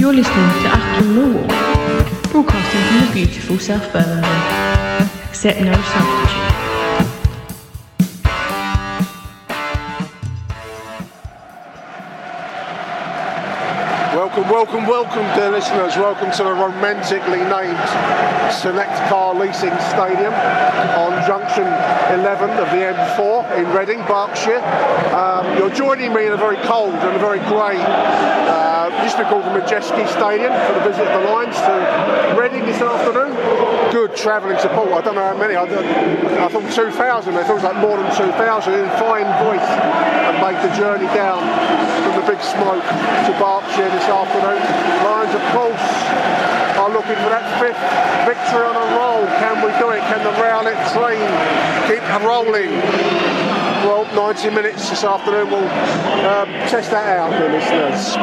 You're listening to Achtung Millwall, broadcasting from the beautiful South Birmingham. Accept no substitute. Welcome, welcome, welcome, dear listeners. Welcome to the romantically named Select Car Leasing Stadium on junction 11 of the M4 in Reading, Berkshire. Um, you're joining me in a very cold and a very grey, uh, used to be called the Madejski Stadium for the visit of the Lions to Reading this afternoon. Good travelling support. I don't know how many. I, I thought 2,000. It feels like more than 2,000 in fine voice and make the journey down the big smoke to Berkshire this afternoon. Lions, of course, are looking for that fifth victory on a roll. Can we do it? Can the Rowett train keep rolling? Well, 90 minutes this afternoon We'll um, test that out, dear listeners.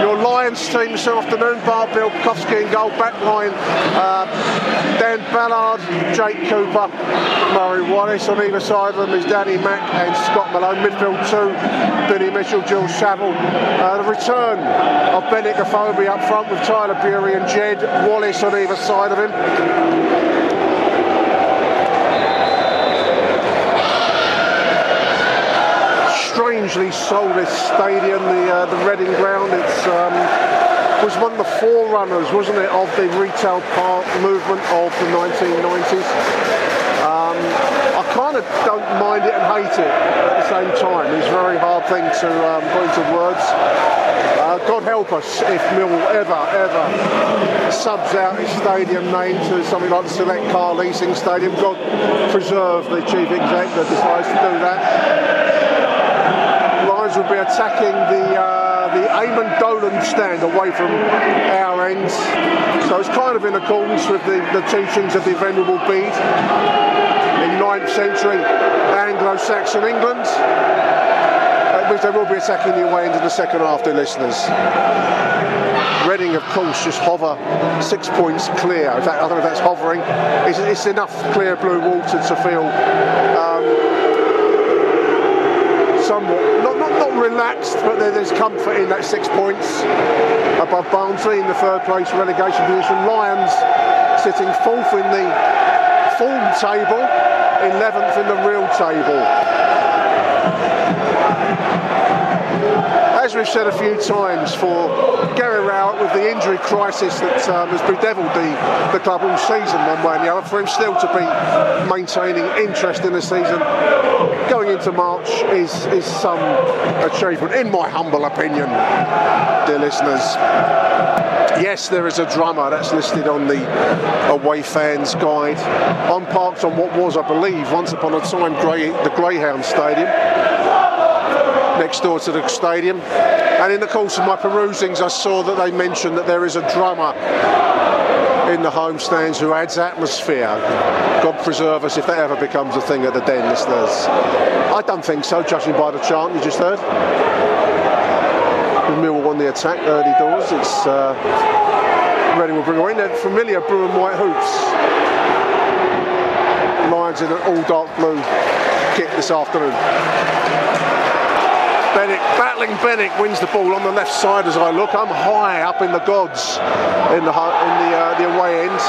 Your Lions team this afternoon, Bart Bialkowski in goal, back line, uh, Dan Ballard, Jake Cooper, Murray Wallace on either side of them is Danny Mack and Scott Malone. Midfield two, Billy Mitchell, Jules Saville. Uh, the return of Afobe up front with Tyler Burey and Jed Wallace on either side of him. Strangely soulless stadium, the uh, the Reading ground. It's um, was one of the forerunners, wasn't it, of the retail park movement of the 1990s. Um, I kind of don't mind it and hate it at the same time. It's a very hard thing to um, put into words. Uh, God help us if Mill ever, ever subs out his stadium name to something like the Select Car Leasing Stadium. God preserve the chief exec that decides to do that. Lions will be attacking the uh, the Eamonn Dolan stand away from our ends. So it's kind of in accordance with the, the teachings of the Venerable Bede in 9th century Anglo-Saxon England. Means they will be attacking the away end in the second half, dear listeners. Reading, of course, just hover six points clear. In fact, I don't know if that's hovering. It's, it's enough clear blue water to feel um, somewhat not, not, not relaxed, but there's comfort in that six points above Barnsley in the third place relegation position. Lions sitting fourth in the form table, 11th in the real table. As we've said a few times, for Gary Rowett with the injury crisis that um, has bedeviled the, the club all season, one way and the other, for him still to be maintaining interest in the season going into March is, is some achievement, in my humble opinion, dear listeners. Yes, there is a drummer that's listed on the away fans guide. I'm parked on what was, I believe, once upon a time Grey, the Greyhound Stadium next door to the stadium. And in the course of my perusings, I saw that they mentioned that there is a drummer in the home stands who adds atmosphere. God preserve us if that ever becomes a thing at the den, listeners. I don't think so, judging by the chant you just heard. Millwall won the attack early doors. It's uh, Reading will bring in. That familiar blue and white hoops. Lions in an all dark blue kit this afternoon. Benik, battling Benik wins the ball on the left side as I look. I'm high up in the gods in the in the uh, the away end.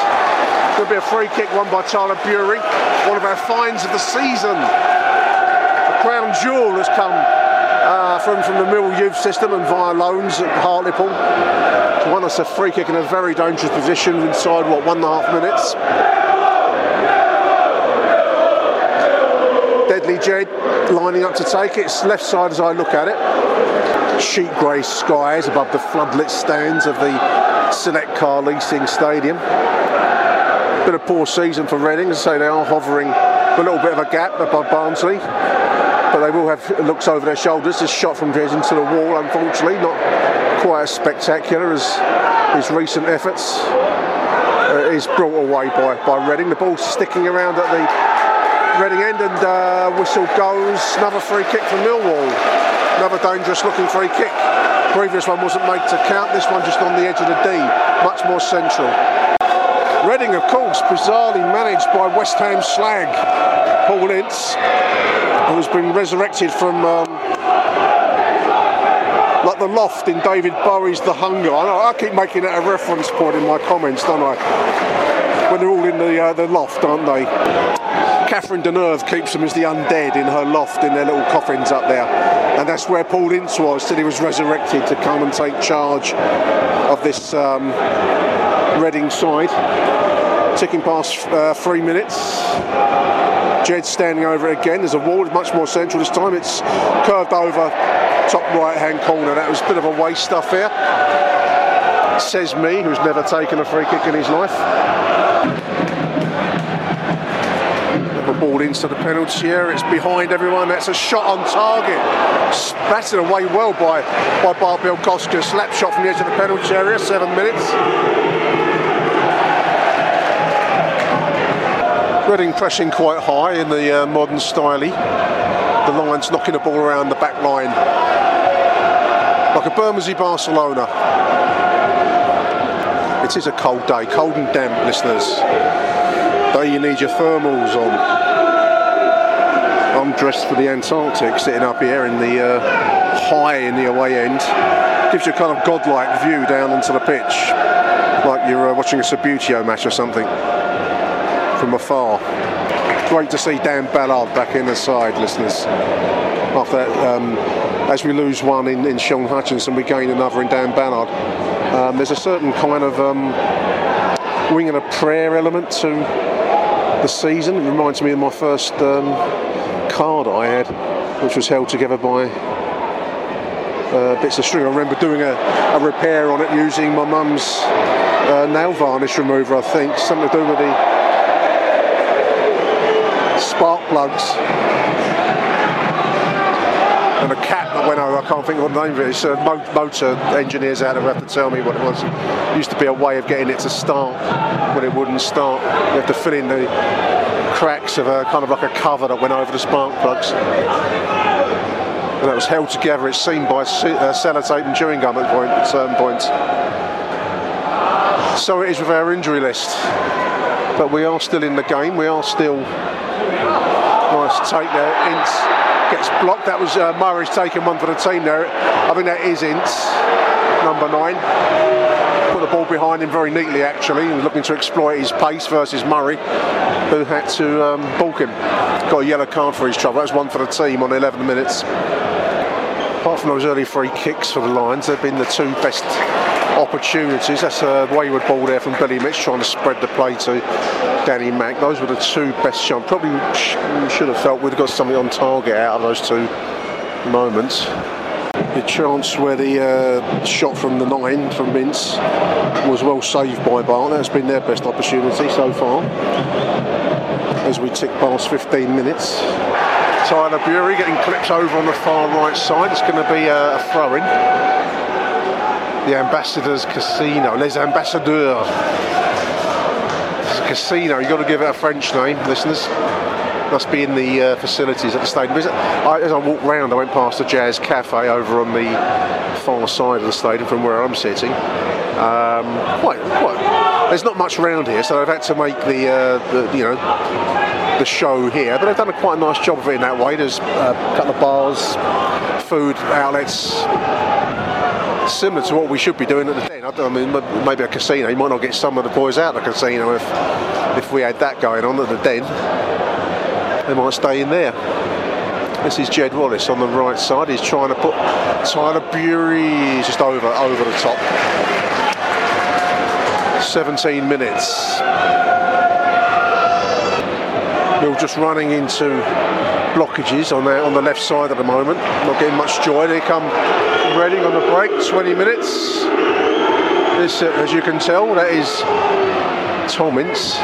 There'll be a free kick won by Tyler Burey, one of our finds of the season. The crown jewel has come uh, from, from the Mill youth system and via loans at Hartlepool. To won us a free kick in a very dangerous position inside, what, one and a half minutes. Jed lining up to take it. It's left side as I look at it. Sheet grey skies above the floodlit stands of the Select Car Leasing Stadium. Been a poor season for Reading, say they are hovering a little bit of a gap above Barnsley. But they will have looks over their shoulders. This shot from Jez into the wall, unfortunately, not quite as spectacular as his recent efforts. Uh, is brought away by, by Reading. The ball's sticking around at the Reading end and uh, whistle goes. Another free kick from Millwall. Another dangerous looking free kick. Previous one wasn't made to count. This one just on the edge of the D. Much more central. Reading, of course, bizarrely managed by West Ham slag. Paul Ince, who has been resurrected from um, like the loft in David Bowie's The Hunger. I, I keep making that a reference point in my comments, don't I? When they're all in the uh, the loft, aren't they? Catherine Deneuve keeps them as the undead in her loft in their little coffins up there. And that's where Paul Ince was till he was resurrected to come and take charge of this um, Reading side. Ticking past uh, three minutes. Jed standing over again. There's a wall, much more central this time. It's curved over top right hand corner. That was a bit of a waste stuff here. Says me, who's never taken a free kick in his life. Ball into the penalty area. It's behind everyone. That's a shot on target. Spattered away well by, by Bart Bialkowski. Slap shot from the edge of the penalty area. Seven minutes. Reading pressing quite high in the uh, modern style. The Lions knocking the ball around the back line. Like a Bermondsey Barcelona. It is a cold day, cold and damp, listeners. Day you need your thermals on. Dressed for the Antarctic, sitting up here in the uh, high in the away end. Gives you a kind of godlike view down into the pitch, like you're uh, watching a Subbuteo match or something from afar. Great to see Dan Ballard back in the side, listeners. After um, as we lose one in, in Shaun Hutchinson, we gain another in Dan Ballard. Um, there's a certain kind of um, wing and a prayer element to the season. It reminds me of my first um, car that I had, which was held together by uh, bits of string. I remember doing a, a repair on it using my mum's uh, nail varnish remover, I think, something to do with the spark plugs. And a cat that went over, I can't think of what the name of it is. Uh, motor engineers out there have to tell me what it was. It used to be a way of getting it to start when it wouldn't start. You have to fill in the cracks of a kind of like a cover that went over the spark plugs. And that was held together, it's seen by uh, sellotape and chewing gum at, point, at certain points. So it is with our injury list. But we are still in the game, we are still nice take there. Ince gets blocked. That was uh, Murray's taking one for the team there. I think that is Ince, number nine put the ball behind him very neatly actually. He was looking to exploit his pace versus Murray, who had to um, balk him. Got a yellow card for his trouble. That's one for the team on 11 minutes. Apart from those early free kicks for the Lions, they've been the two best opportunities. That's a wayward ball there from Billy Mitch trying to spread the play to Danny Mack. Those were the two best shots. Probably should have felt we'd got something on target out of those two moments the chance where the uh, shot from the nine from Ince was well saved by Bart. That's been their best opportunity so far. As we tick past 15 minutes. Tyler Burey getting clipped over on the far right side. It's going to be a, a throw in. The Ambassadors Casino, Les Ambassadeurs. It's a casino, you've got to give it a French name, listeners must be in the uh, facilities at the stadium. I, as I walked round, I went past the Jazz Cafe over on the far side of the stadium from where I'm sitting. Um, quite, quite. There's not much around here, so I've had to make the, uh, the, you know, the show here. But they've done a quite a nice job of it in that way. There's uh, a couple of bars, food outlets, similar to what we should be doing at the den. I mean, maybe a casino. You might not get some of the boys out of the casino if if we had that going on at the den. They might stay in there. This is Jed Wallace on the right side. He's trying to put Tyler Burey just over over the top. 17 minutes. Mill just running into blockages on the, on the left side at the moment. Not getting much joy. Here come Reading on the break, 20 minutes. This, uh, as you can tell, that is Tom Ince.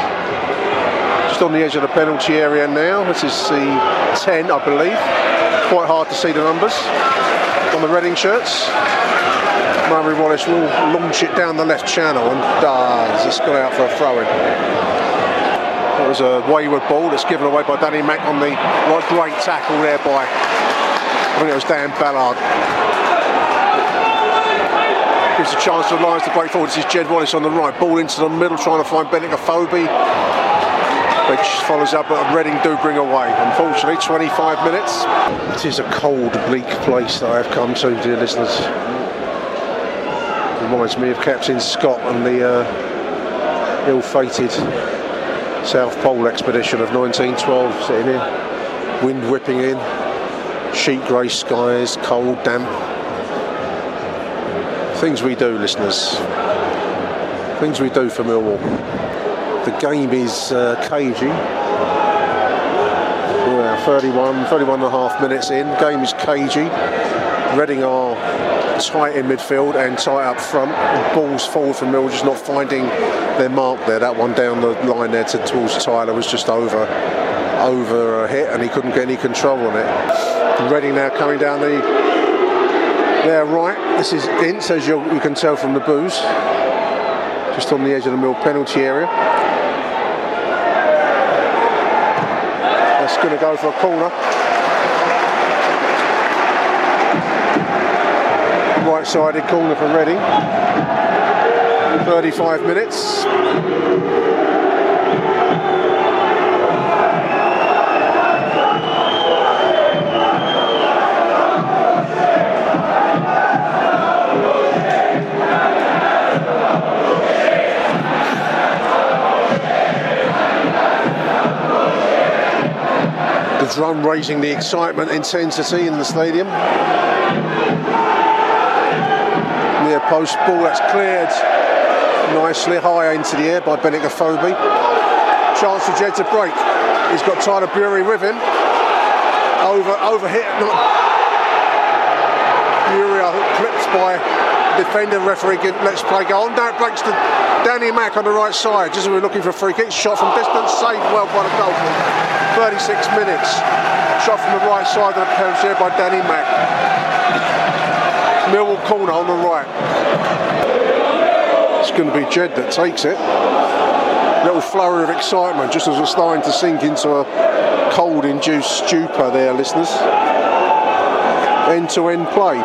Just on the edge of the penalty area now. This is the 10, I believe. Quite hard to see the numbers on the Reading shirts. Murray Wallace will launch it down the left channel and ah, does. It's gone out for a throw in. That was a wayward ball that's given away by Danny Mack on the. Great tackle there by, I think it was Dan Ballard. Gives a chance to the Lions to break forward. This is Jed Wallace on the right. Ball into the middle, trying to find Benik Afobe. Which follows up, but Reading do bring away. Unfortunately, 25 minutes. It is a cold, bleak place that I have come to, dear listeners. Reminds me of Captain Scott and the uh, ill-fated South Pole expedition of 1912 sitting here. Wind whipping in, sheet grey skies, cold, damp. Things we do, listeners. Things we do for Millwall. The game is uh, cagey. We're 31, 31 and a half minutes in. Game is cagey. Reading are tight in midfield and tight up front. Balls forward from Mill, just not finding their mark there. That one down the line there to, towards Tyler was just over over a hit and he couldn't get any control on it. Reading now coming down the there right. This is Ince, as you, you can tell from the booze. Just on the edge of the Mill penalty area. Going to go for a corner. Right-sided corner from Reading. 35 minutes. Drum raising the excitement, intensity in the stadium. Near post ball that's cleared nicely high into the air by Benik Afobe. Chance for Jed to break. He's got Tyler Burey with him. Over over hit. Burey I think, clipped by defender. Referee let's play go on. It breaks to Danny Mack on the right side. Just as we're looking for a free kick. Shot from distance. Saved well by the goalkeeper. 36 minutes. Shot from the right side of the penalty area by Danny Mack. Millwall corner on the right. It's going to be Jed that takes it. Little flurry of excitement just as we're starting to sink into a cold induced stupor there, listeners. End to end play.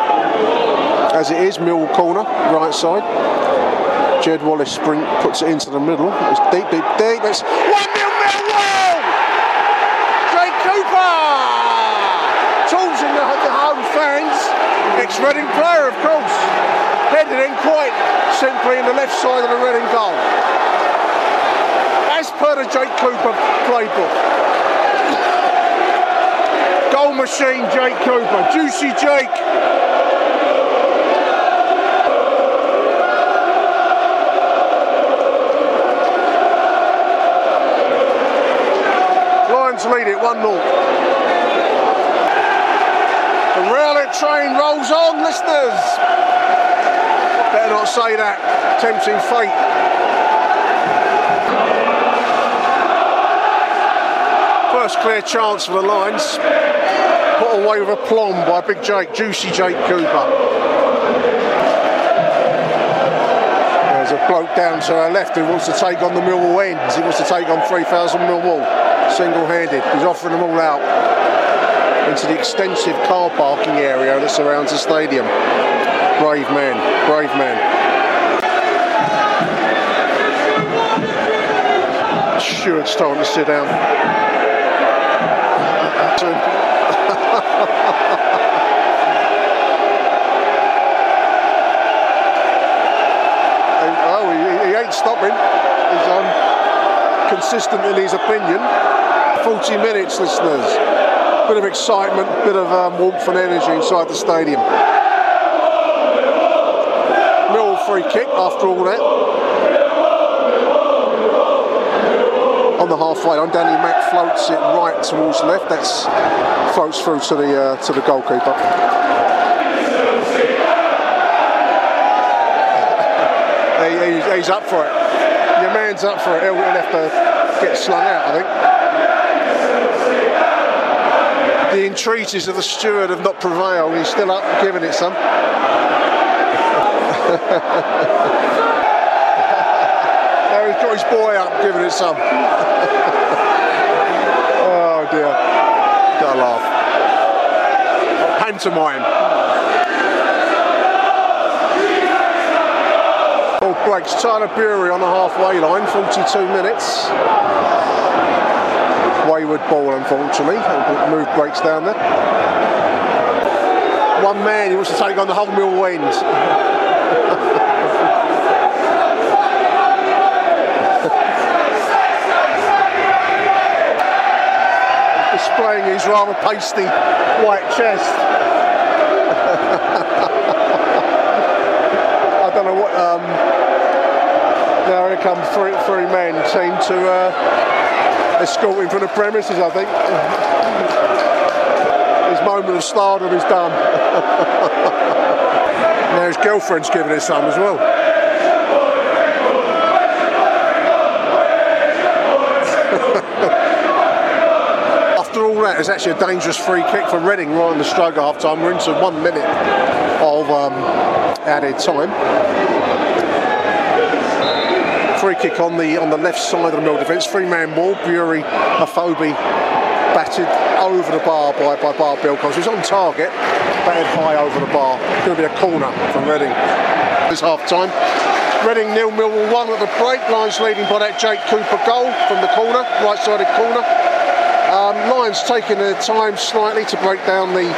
As it is, Millwall corner, right side. Jed Wallace sprint puts it into the middle. It's deep, deep, deep. It's 1 0 Millwall! Jake Cooper! In the, the home fans. Ex-Reading player, of course. Headed in quite simply in the left side of the Reading goal. As per the Jake Cooper playbook. Goal machine, Jake Cooper. Juicy Jake. Lead it 1 0. The railway train rolls on, listeners. Better not say that. Tempting fate. First clear chance for the Lions. Put away with a plomb by Big Jake, Juicy Jake Cooper. There's a bloke down to our left who wants to take on the Millwall ends. He wants to take on 3,000 Millwall single-handed. He's offering them all out into the extensive car parking area that surrounds the stadium. Brave man, brave man. Stewart's it's time to sit down. oh, he, he ain't stopping. He's um, consistent in his opinion. 40 minutes, listeners. Bit of excitement, bit of um, warmth and energy inside the stadium. Mill free kick after all that. On the halfway line, Danny Mack floats it right towards left. That's floats through to the uh, to the goalkeeper. He- he's, up for it. Your man's up for it. He'll have to get slung out, I think. The entreaties of the steward have not prevailed. He's still up, giving it some. now he's got his boy up, giving it some. oh dear. Gotta laugh. Oh, pantomime. Ball breaks. Tyler Burey on the halfway line, 42 minutes. Wayward ball, unfortunately. Move breaks down there. One man, he wants to take on the whole mill end. Displaying his rather pasty white chest. I don't know what. Um, now here come three, three men, team to uh, escort him from the premises. I think his moment of stardom is done. now his girlfriend's giving it some as well. After all that, it's actually a dangerous free kick for Reading right in the stroke half time. We're into one minute of um, added time. Free kick on the on the left side of the mill defence. Three man ball. Burey Afobe batted over the bar by, by Bart Bialkowski. He's on target, batted high over the bar. Going to be a corner from Reading. It's half time. Reading nil, Millwall one at the break. Lions leading by that Jake Cooper goal from the corner, right sided corner. Um, Lions taking their time slightly to break down the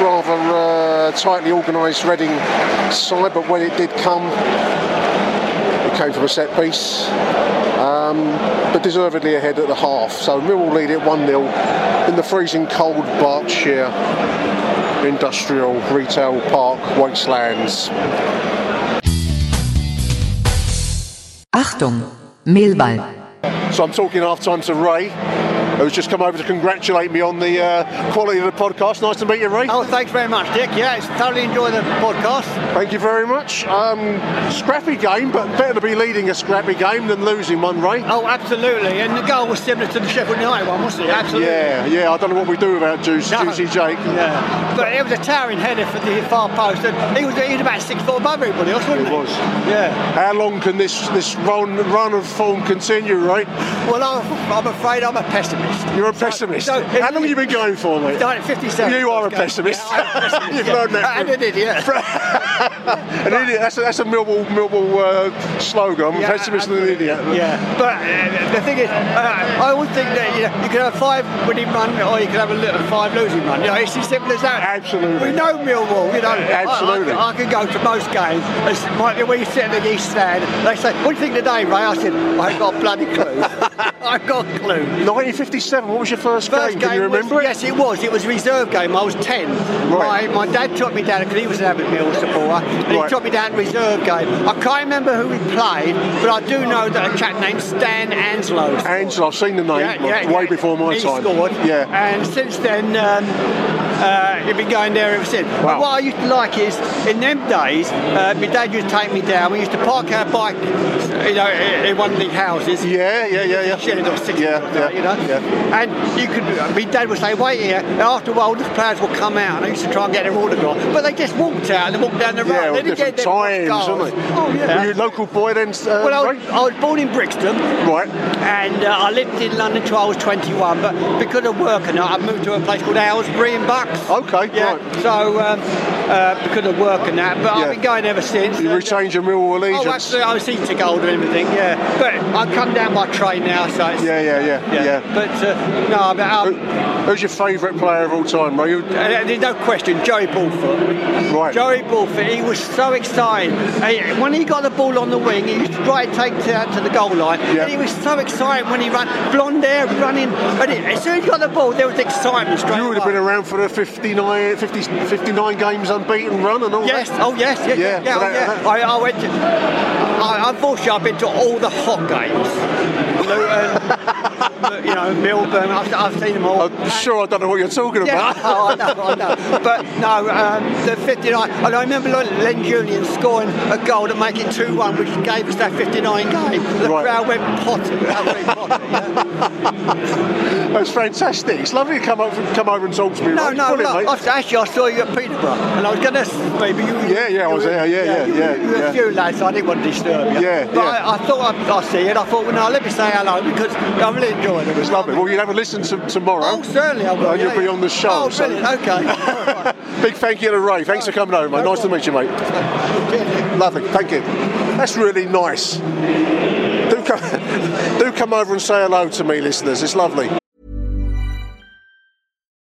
rather uh, tightly organised Reading side, but when it did come, came from a set piece. Um, but deservedly ahead at the half. So Millwall lead it 1 0 in the freezing cold Berkshire Industrial Retail Park Wastelands. Achtung, Mehlball. So I'm talking half time to Ray, who's just come over to congratulate me on the uh, quality of the podcast. Nice to meet you, Ray. Oh, thanks very much, Dick. Yeah, it's thoroughly enjoyed the podcast. Thank you very much. Um, scrappy game, but better to be leading a scrappy game than losing one, Ray. Oh, absolutely. And the goal was similar to the Sheffield United one, wasn't it? Absolutely. Yeah, yeah. I don't know what we do without Juice, No. Juicy Jake. Yeah. But it was a towering header for the far post, and he was, he was about six foot above everybody else, wasn't It he? was. Yeah. How long can this this run run of form continue, Ray? Well, I'm, I'm afraid I'm a pessimist. You're a pessimist. so- How long have you been going for, mate? Started at 57. You are a pessimist. Yeah, a pessimist, You've yeah. learned that from- an idiot. An idiot. That's a, that's a Millwall Millwall uh, slogan. I'm a Yeah, pessimist and an idiot. Yeah, but uh, the thing is, uh, I always think that you know you can have five winning run or you can have a little five losing run. You know, it's as simple as that. Absolutely. We know Millwall. You know, Absolutely. I, I, I can go to most games. It's like when you sit in the east stand, they say, "What do you think today, Ray?" I said, "I ain't got a bloody clue. I've got a clue." 1957. What was your first, First game? Can you was- it? Yes, it was. It was a reserve game. I was 10. Right. My, my dad took me down because he was an avid Mill supporter. And Right. he took me down to reserve game. I can't remember who we played, but I do know that a chap named Stan Anslow. Angela, I've seen the name Yeah, yeah, way yeah. before my he time. scored. Yeah. And since then, um, uh, he's been going there ever since. Wow. But what I used to like is, in them days, uh, my dad used to take me down. We used to park our bike, you know, in in one of the houses. Yeah, yeah, yeah, yeah. Shillings or six, Yeah, yeah, you know. yeah. And you could, my dad would say, "Wait here." And after a while, the players would come out, and I used to try and get their autograph, but they just walked out and they walked down the road. Yeah, they didn't different get their times, cars. weren't they? Oh yeah. Were you a local boy then? Uh, well, I was, I was born in Brixton, Right. and uh, I lived in London till I was 21. But because of work and that, I moved to a place called Aylesbury in Bucks. Okay, yeah. right. So um, uh, because of work and that, but Yeah. I've been going ever since. You retained your Millwall Oh, allegiance. absolutely. I was season gold and everything, yeah. But I've come down by train now, so it's, Yeah, yeah, yeah, yeah. But uh, no, but Who- um, Who's your favourite player of all time, Ray? You- uh, there's no question, Joey Broadfoot. Right. Joey Broadfoot, he was so excited. He- when he got the ball on the wing, he used to try to take it out to the goal line. Yeah. And he was so excited when he ran, blonde hair, running. And it, as soon as he got the ball, there was excitement straight You would have been around for the 59, 50, 59 games unbeaten run and all Yes, that. oh yes, yes, Yeah, yeah, yeah, oh, yeah. I, I went to, I, unfortunately I've been to all the hot games. Luton, you know, Milburn, I've, I've seen them all. I'm sure I don't know what you're talking Yeah, about. oh, I know, I know. But no, um, the 59, and I remember Len Julian scoring a goal to make it 2 1, which gave us that 59 game. The Right. crowd went potty. yeah. That's fantastic. It's lovely to come over, come over and talk to me. No, Ray. no, Brilliant, no. mate. I, actually, I saw you at Peterborough, and I was going to, maybe you. Yeah, yeah, I was there, yeah, yeah, you, yeah, You were yeah. a few lads, so I didn't want to disturb you. Yeah, But yeah. I, I thought I'd, I'd see it. I thought, well, no, let me say hello because I'm really enjoying it. It's lovely. Well, you'll have a listen to tomorrow. Oh, certainly I will. And you'll yeah, be on the show. Oh, so- brilliant. Okay. Big thank you to Ray. Thanks for coming over, mate. Nice to meet you, mate. Lovely. Thank you. That's really nice. Do come, do come over and say hello to me, listeners. It's lovely.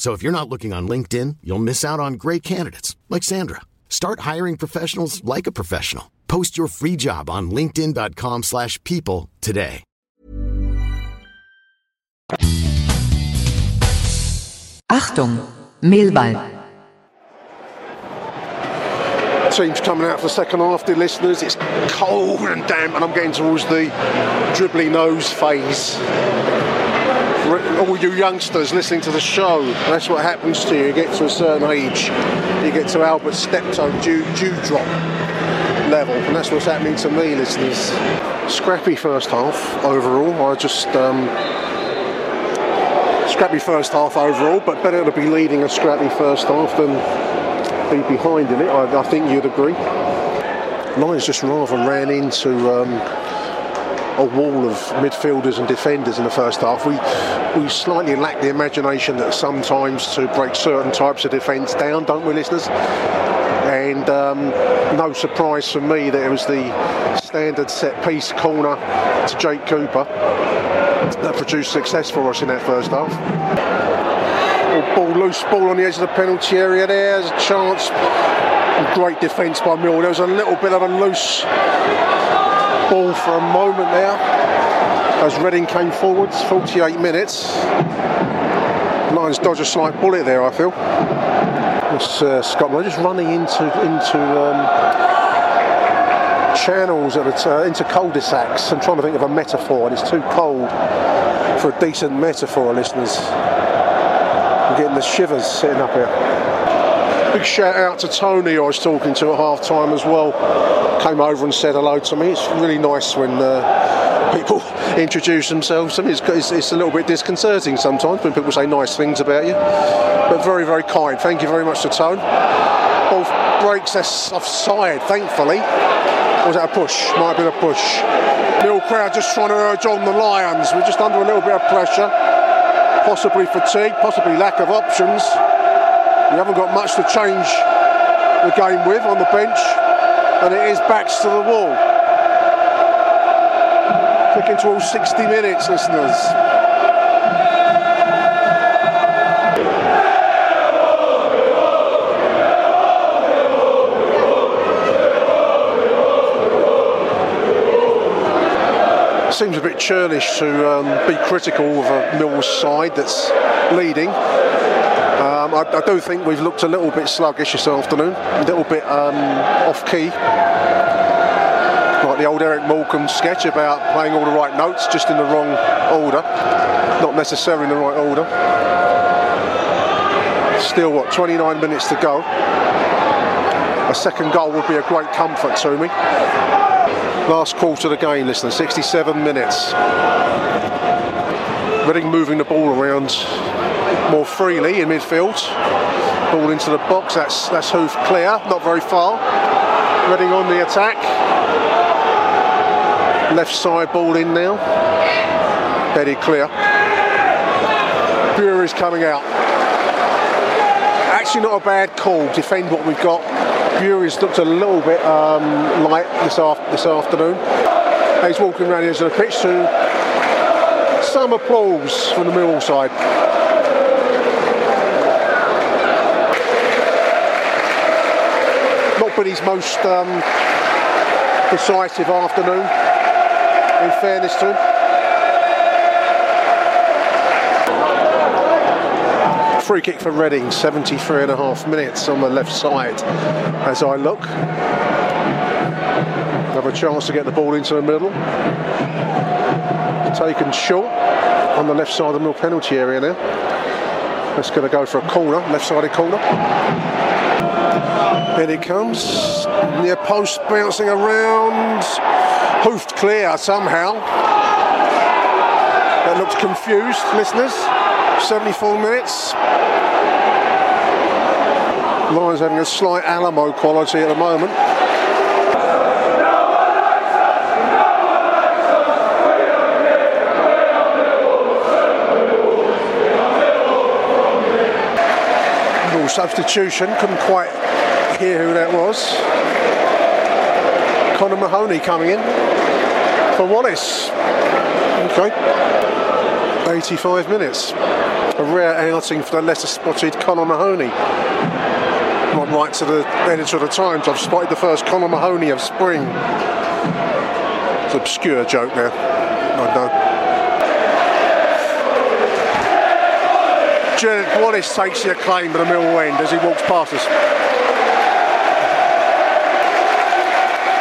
So if you're not looking on LinkedIn, you'll miss out on great candidates like Sandra. Start hiring professionals like a professional. Post your free job on linkedin.com/people slash people today. Achtung, Mehlball. Team's coming out for the second half, dear listeners. It's cold and damp, and I'm getting towards the dribbly nose phase. All you youngsters listening to the show, that's what happens to you. You get to a certain age, you get to Albert Steptoe dew, dewdrop level, and that's what's happening to me, listeners. Scrappy first half overall. I just um, scrappy first half overall, but better to be leading a scrappy first half than be behind in it. I, I think you'd agree. Lions just rather ran into um, a wall of midfielders and defenders in the first half. We we slightly lack the imagination that sometimes to break certain types of defence down, don't we, listeners? And um, no surprise for me that it was the standard set piece corner to Jake Cooper that produced success for us in that first half. Ball loose ball on the edge of the penalty area. There's a chance. Great defence by Mill. There was a little bit of a loose ball for a moment there as Reading came forwards. 48 minutes. Lions dodge a slight bullet there. I feel. It's uh, Murray just running into into um, channels are uh, into cul-de-sacs. I'm trying to think of a metaphor, and it's too cold for a decent metaphor, listeners. I'm getting the shivers sitting up here. Big shout out to Tony, I was talking to at half time as well. Came over and said hello to me. It's really nice when uh, people introduce themselves to me. It's, it's, it's, a little bit disconcerting sometimes when people say nice things about you, but very, very kind. Thank you very much to Tone. Ball breaks us offside, thankfully. Was that a push? Might have been a push. Mill crowd just trying to urge on the Lions. We're just under a little bit of pressure. Possibly fatigue, possibly lack of options. We haven't got much to change the game with on the bench, and it is backs to the wall. Clicking to all 60 minutes, listeners. seems a bit churlish to um, be critical of a Mills side that's leading. Um, I, I, do think we've looked a little bit sluggish this afternoon, a little bit um, off key. Like the old Eric Morecambe sketch about playing all the right notes just in the wrong order, not necessarily in the right order. Still, what, 29 minutes to go. A second goal would be a great comfort to me. Last quarter of the game, listener, 67 minutes. Reading moving the ball around more freely in midfield. Ball into the box, that's that's hoof clear, not very far. Reading on the attack. Left side ball in now. Bedded clear. Burey's coming out. Actually not a bad call, defend what we've got Burey's looked a little bit um, light this, af- this afternoon. He's walking around the edge of the pitch to some applause from the Millwall side. His most um, decisive afternoon, in fairness to him. free kick for Reading, 73 and a half minutes on the left side as I look. Have a chance to get the ball into the middle. Taken short on the left side of the middle penalty area now. That's going to go for a corner, left sided corner. In it comes. Near post bouncing around. Hoofed clear somehow. That looks confused, listeners. 74 minutes. Lions having a slight Alamo quality at the moment. Substitution, couldn't quite hear who that was. Connor Mahoney coming in for Wallace. Okay. 85 minutes. A rare outing for the lesser spotted Connor Mahoney. Not right to the editor of the Times, I've spotted the first Connor Mahoney of spring. It's an obscure joke there, I know. Jared Wallace takes the acclaim at the middle end as he walks past us.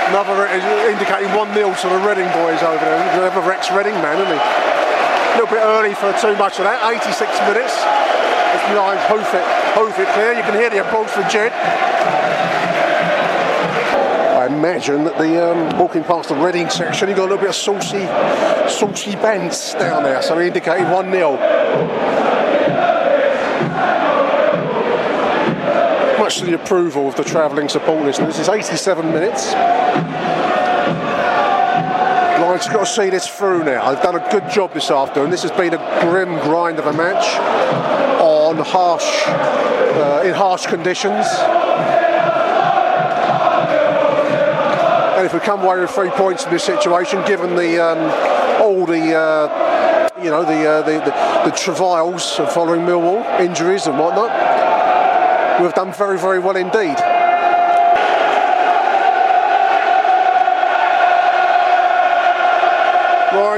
Another indicating 1 0 to the Reading boys over there. Another Rex Reading man, isn't he? A little bit early for too much of that. 86 minutes. It's behind hoof it, hoof it clear. You can hear the applause for Jed. I imagine that the um, walking past the Reading section, he got a little bit of saucy, saucy bends down there. So he indicated 1 0. Much to the approval of the travelling support listeners. This is 87 minutes. Have got to see this through now. They've done a good job this afternoon. This has been a grim grind of a match on harsh, uh, in harsh conditions. And if we come away with three points in this situation, given the um, all the uh, you know the, uh, the, the the travails of following Millwall injuries and whatnot, we've done very very well indeed.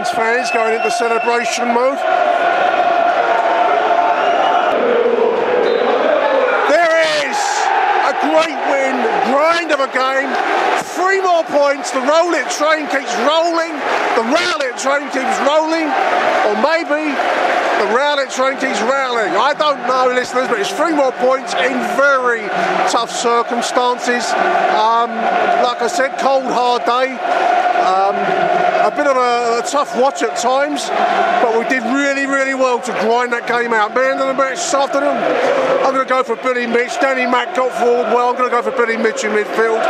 Lions fans going into celebration mode. There is a great win, grind of a game, three more points. The roll it train keeps rolling. The rail it train keeps rolling. Or maybe the rail it train keeps railing. I don't know, listeners, but it's three more points in very tough circumstances. Um, like I said, cold, hard day. Um, a a, tough watch at times, but we did really, really well to grind that game out. Man of the match this afternoon, I'm going to go for Billy Mitch. Danny Mack got forward well. I'm going to go for Billy Mitch in midfield.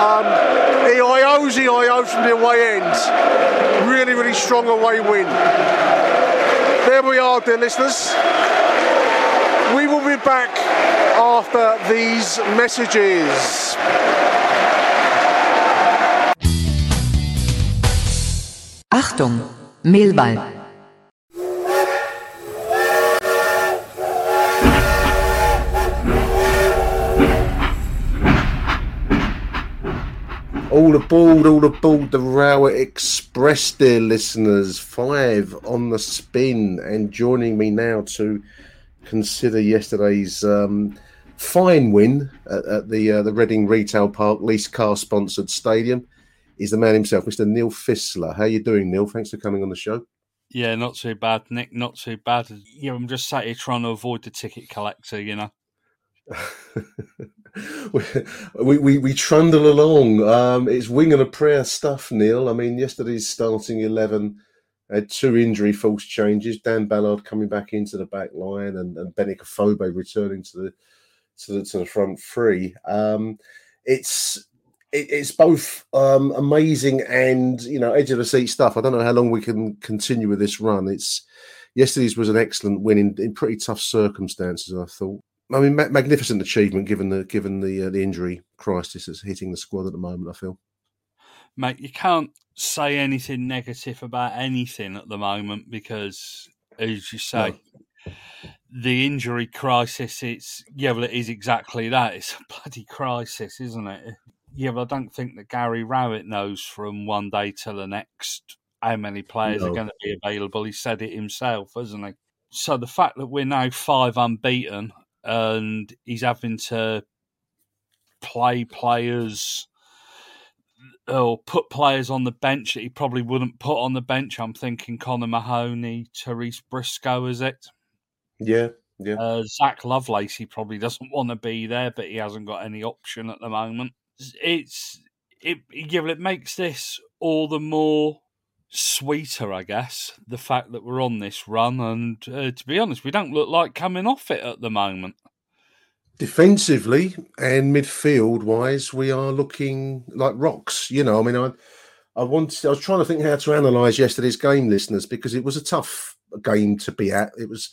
Um, EIO's EIO from the away end. Really, really strong away win. There we are, dear listeners. We will be back after these messages. Achtung, Millwall. All aboard, all aboard the Rowett Express, dear listeners. Five on the spin, and joining me now to consider yesterday's um, fine win at, at the uh, the Reading Retail Park lease car sponsored stadium is the man himself, Mr. Neil Fissler. How you doing, Neil? Thanks for coming on the show. Yeah, not too bad, Nick. Not too bad. Yeah, I'm just sat here trying to avoid the ticket collector, you know. we, we we trundle along. Um, it's wing and a prayer stuff, Neil. I mean, yesterday's starting eleven had two injury false changes. Dan Ballard coming back into the back line, and, and Benik Afobe returning to the to the to the front three. Um, it's it, it's both um, amazing and you know edge of the seat stuff. I don't know how long we can continue with this run. It's yesterday's was an excellent win in, in pretty tough circumstances. I thought. I mean, ma- magnificent achievement given the given the uh, the injury crisis that's hitting the squad at the moment. I feel, mate, you can't say anything negative about anything at the moment because, as you say, no. the injury crisis. It's yeah, well, it is exactly that. It's a bloody crisis, isn't it? Yeah, but I don't think that Gary Rowett knows from one day to the next how many players no. are going to be available. He said it himself, hasn't he? So the fact that we're now five unbeaten and he's having to play players or put players on the bench that he probably wouldn't put on the bench. I'm thinking Connor Mahoney, Therese Briscoe, is it? Yeah, yeah. Uh, Zak Lovelace, he probably doesn't want to be there, but he hasn't got any option at the moment. It's it, yeah, well, it makes this all the more sweeter, I guess, the fact that we're on this run. And uh, to be honest, we don't look like coming off it at the moment. Defensively and midfield wise, we are looking like rocks. You know, I mean, I, I wanted, I was trying to think how to analyse yesterday's game, listeners, because it was a tough game to be at. It was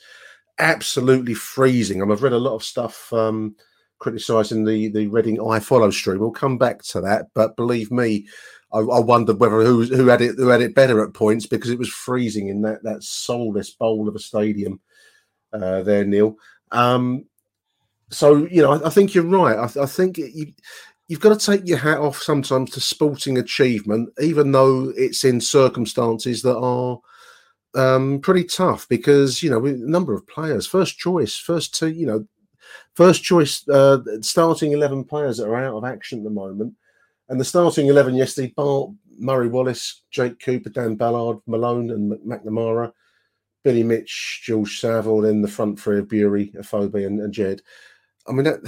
absolutely freezing. I mean, I've read a lot of stuff um, criticising the the Reading iFollow stream. We'll come back to that, but believe me, I, I wondered whether who who had it who had it better at points because it was freezing in that that soulless bowl of a stadium uh, there, Neil. Um, so you know, I, I think you're right. I, I think you you've got to take your hat off sometimes to sporting achievement, even though it's in circumstances that are um, pretty tough because you know a number of players, first choice, first two, you know, first choice uh, starting eleven players that are out of action at the moment. And the starting 11 yesterday, Bart, Murray Wallace, Jake Cooper, Dan Ballard, Malone and McNamara, Billy Mitch, George Saville, then the front three of Burey, Afobe and, and Jed. I mean, that,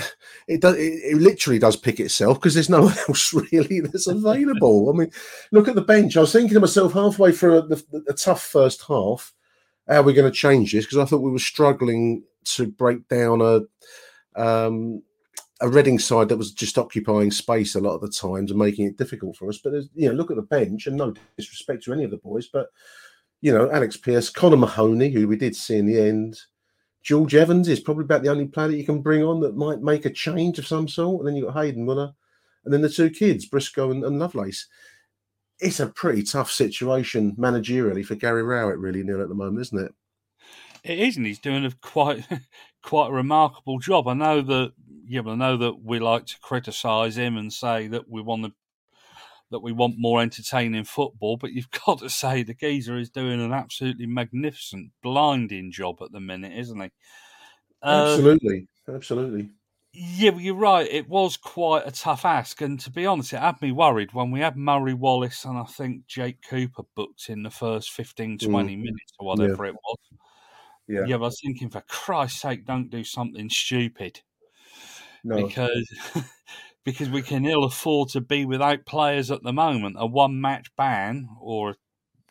it does. It, it, literally does pick itself because there's no one else really that's available. I mean, look at the bench. I was thinking to myself halfway through the tough first half, how are we going to change this? Because I thought we were struggling to break down a um, a Reading side that was just occupying space a lot of the times and making it difficult for us. But you know, look at the bench, and no disrespect to any of the boys, but you know, Alex Pearce, Connor Mahoney, who we did see in the end, George Evans is probably about the only player that you can bring on that might make a change of some sort. And then you've got Hayden Muller, and then the two kids, Briscoe and, and Lovelace. It's a pretty tough situation managerially for Gary Rowett, really, Neil, at the moment, isn't it? It is, and he's doing a quite quite a remarkable job. I know that yeah, but I know that we like to criticise him and say that we want to, that we want more entertaining football, but you've got to say the geezer is doing an absolutely magnificent, blinding job at the minute, isn't he? Uh, absolutely, absolutely. Yeah, well, you're right. It was quite a tough ask, and to be honest, it had me worried when we had Murray Wallace and I think Jake Cooper booked in the first 15, 20 mm. minutes or whatever yeah. it was. Yeah. yeah, I was thinking, for Christ's sake, don't do something stupid. No. Because because we can ill afford to be without players at the moment. A one match ban or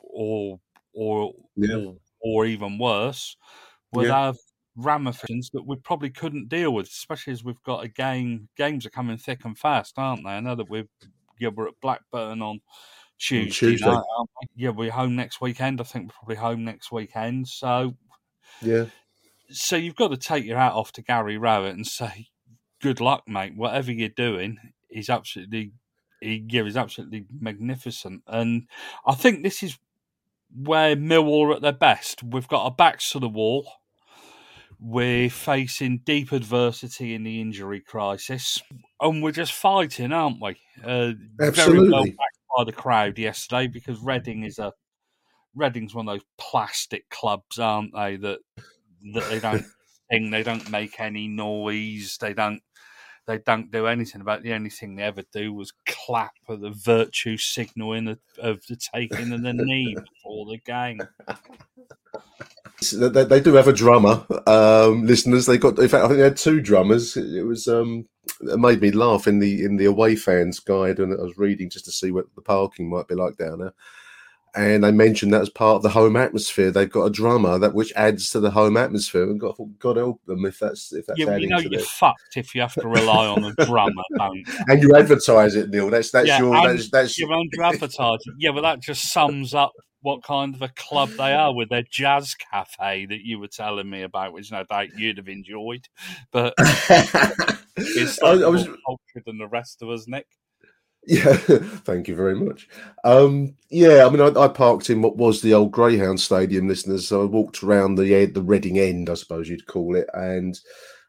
or or yeah. or, or, even worse would yeah. have ramifications that we probably couldn't deal with, especially as we've got a game. Games are coming thick and fast, aren't they? I know that we've yeah, we're at Blackburn on Tuesday. Tuesday. Night, we? Yeah, we're home next weekend. I think we're probably home next weekend. So yeah. So you've got to take your hat off to Gary Rowett and say, "Good luck, mate. Whatever you're doing is absolutely, He, yeah, is absolutely magnificent." And I think this is where Millwall are at their best. We've got our backs to the wall. We're facing deep adversity in the injury crisis, and we're just fighting, aren't we? Uh, Absolutely. Very well by the crowd yesterday because Reading is a Reading's one of those plastic clubs, aren't they? That that they don't sing, they don't make any noise, they don't they don't do anything about the only thing they ever do was clap at the virtue signaling of, of the taking of the knee before the game. They, they, do have a drummer, um, listeners. They got, in fact, I think they had two drummers. It was um, it made me laugh in the in the away fans guide, and I was reading just to see what the parking might be like down there and they mentioned that as part of the home atmosphere. They've got a drummer that which adds to the home atmosphere, and God, God help them if that's if that's yeah, you know you're fucked if you have to rely on a drummer, and you advertise it, Neil. That's that's yeah, your that's, that's your own advertising. Yeah, but that just sums up what kind of a club they are with their jazz cafe that you were telling me about, which no doubt you'd have enjoyed. But it's I, I was cultured than the rest of us, Nick. Yeah, thank you very much. Um, yeah, I mean, I, I, parked in what was the old Greyhound Stadium, listeners. So I walked around the the Reading end, I suppose you'd call it, and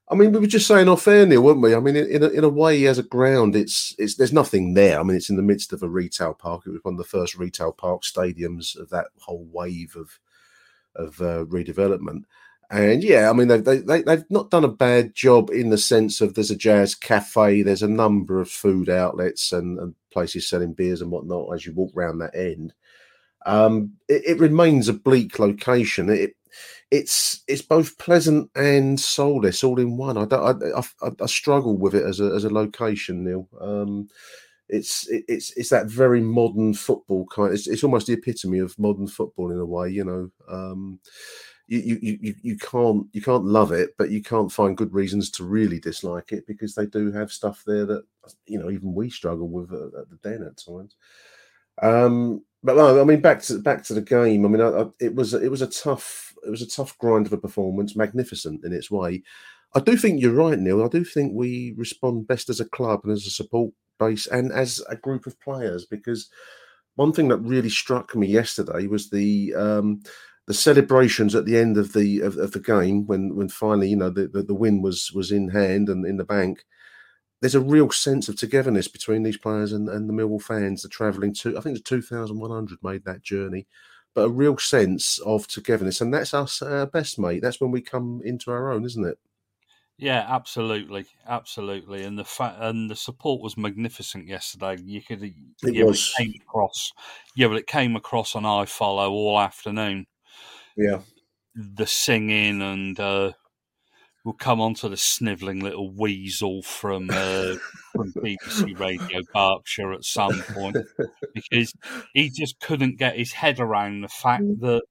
I mean, we were just saying off air, Neil, weren't we? I mean, in a, in a way, as a ground, it's it's there's nothing there. I mean, it's in the midst of a retail park. It was one of the first retail park stadiums of that whole wave of of uh, redevelopment. And yeah, I mean, they've, they, they, have not done a bad job in the sense of there's a jazz cafe, there's a number of food outlets and, and places selling beers and whatnot as you walk around that end. Um, it, it, remains a bleak location. It, it's it's both pleasant and soulless all in one. I don't, I, I, I struggle with it as a as a location, Neil. Um, it's it, it's it's that very modern football kind. It's, it's almost the epitome of modern football in a way, you know. Um, you, you, you, you can't you can't love it, but you can't find good reasons to really dislike it because they do have stuff there that you know even we struggle with at, at the den at times. Um, but no, I mean back to back to the game. I mean, I, I, it was it was a tough it was a tough grind of a performance, magnificent in its way. I do think you're right, Neil. I do think we respond best as a club and as a support base and as a group of players because one thing that really struck me yesterday was the um, the celebrations at the end of the of, of the game when when finally you know the, the, the win was was in hand and in the bank there's a real sense of togetherness between these players and, and the Millwall fans. The travelling to, I think the 2,100 made that journey, but a real sense of togetherness. And that's us our best, mate. That's when we come into our own, isn't it? Yeah, absolutely, absolutely, and the fa- and the support was magnificent yesterday. You could, it yeah, was. It came across, yeah, but it came across on iFollow all afternoon. Yeah. The singing and uh, we'll come on to the snivelling little weasel from uh, from BBC Radio Berkshire at some point because he just couldn't get his head around the fact mm. that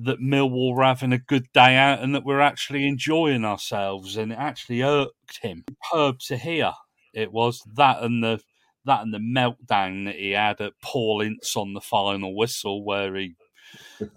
that Millwall were having a good day out and that we're actually enjoying ourselves, and it actually irked him. Herb to hear it was that and the that and the meltdown that he had at Paul Ince on the final whistle, where he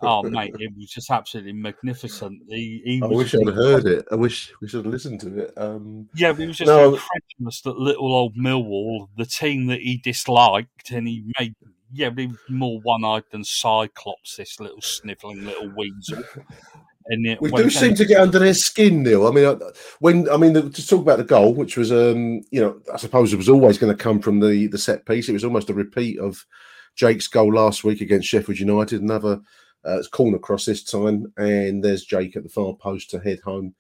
oh mate, it was just absolutely magnificent. He, he I wish I'd heard it. I wish we should have listened to it. Um, yeah, he was just no, incredulous that little old Millwall, the team that he disliked, and he made. Yeah, he was more one-eyed than Cyclops. This little snivelling little weasel. And it, we do seem to get under their skin, Neil. I mean, when I mean to talk about the goal, which was, um, you know, I suppose it was always going to come from the the set piece. It was almost a repeat of Jake's goal last week against Sheffield United. Another uh, corner cross this time, and there's Jake at the far post to head home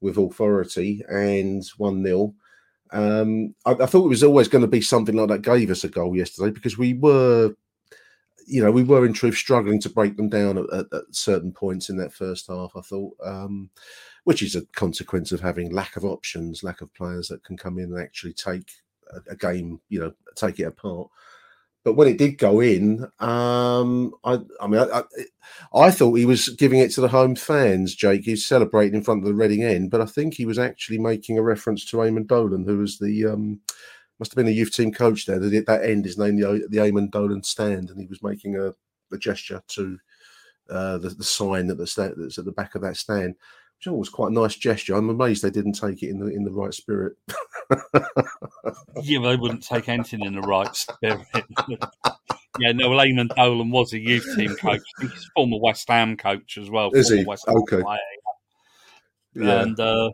with authority and 1 0. Um, I, I, thought it was always going to be something like that gave us a goal yesterday because we were, you know, we were in truth struggling to break them down at, at, at certain points in that first half. I thought, um, which is a consequence of having lack of options, lack of players that can come in and actually take a, a game, you know, take it apart but when it did go in, um, I, I mean, I, I, I, thought he was giving it to the home fans. Jake, he's celebrating in front of the Reading end, but I think he was actually making a reference to Eamonn Dolan, who was the um, must have been the youth team coach there. That that end is named the, the Eamonn Dolan stand, and he was making a, a gesture to uh, the, the sign that that's at the back of that stand which was quite a nice gesture. I'm amazed they didn't take it in the in the right spirit. yeah, they wouldn't take anything in the right spirit. yeah, no, Eamonn Dolan was a youth team coach. he's former West Ham coach as well. Is he? West okay. Yeah. And uh,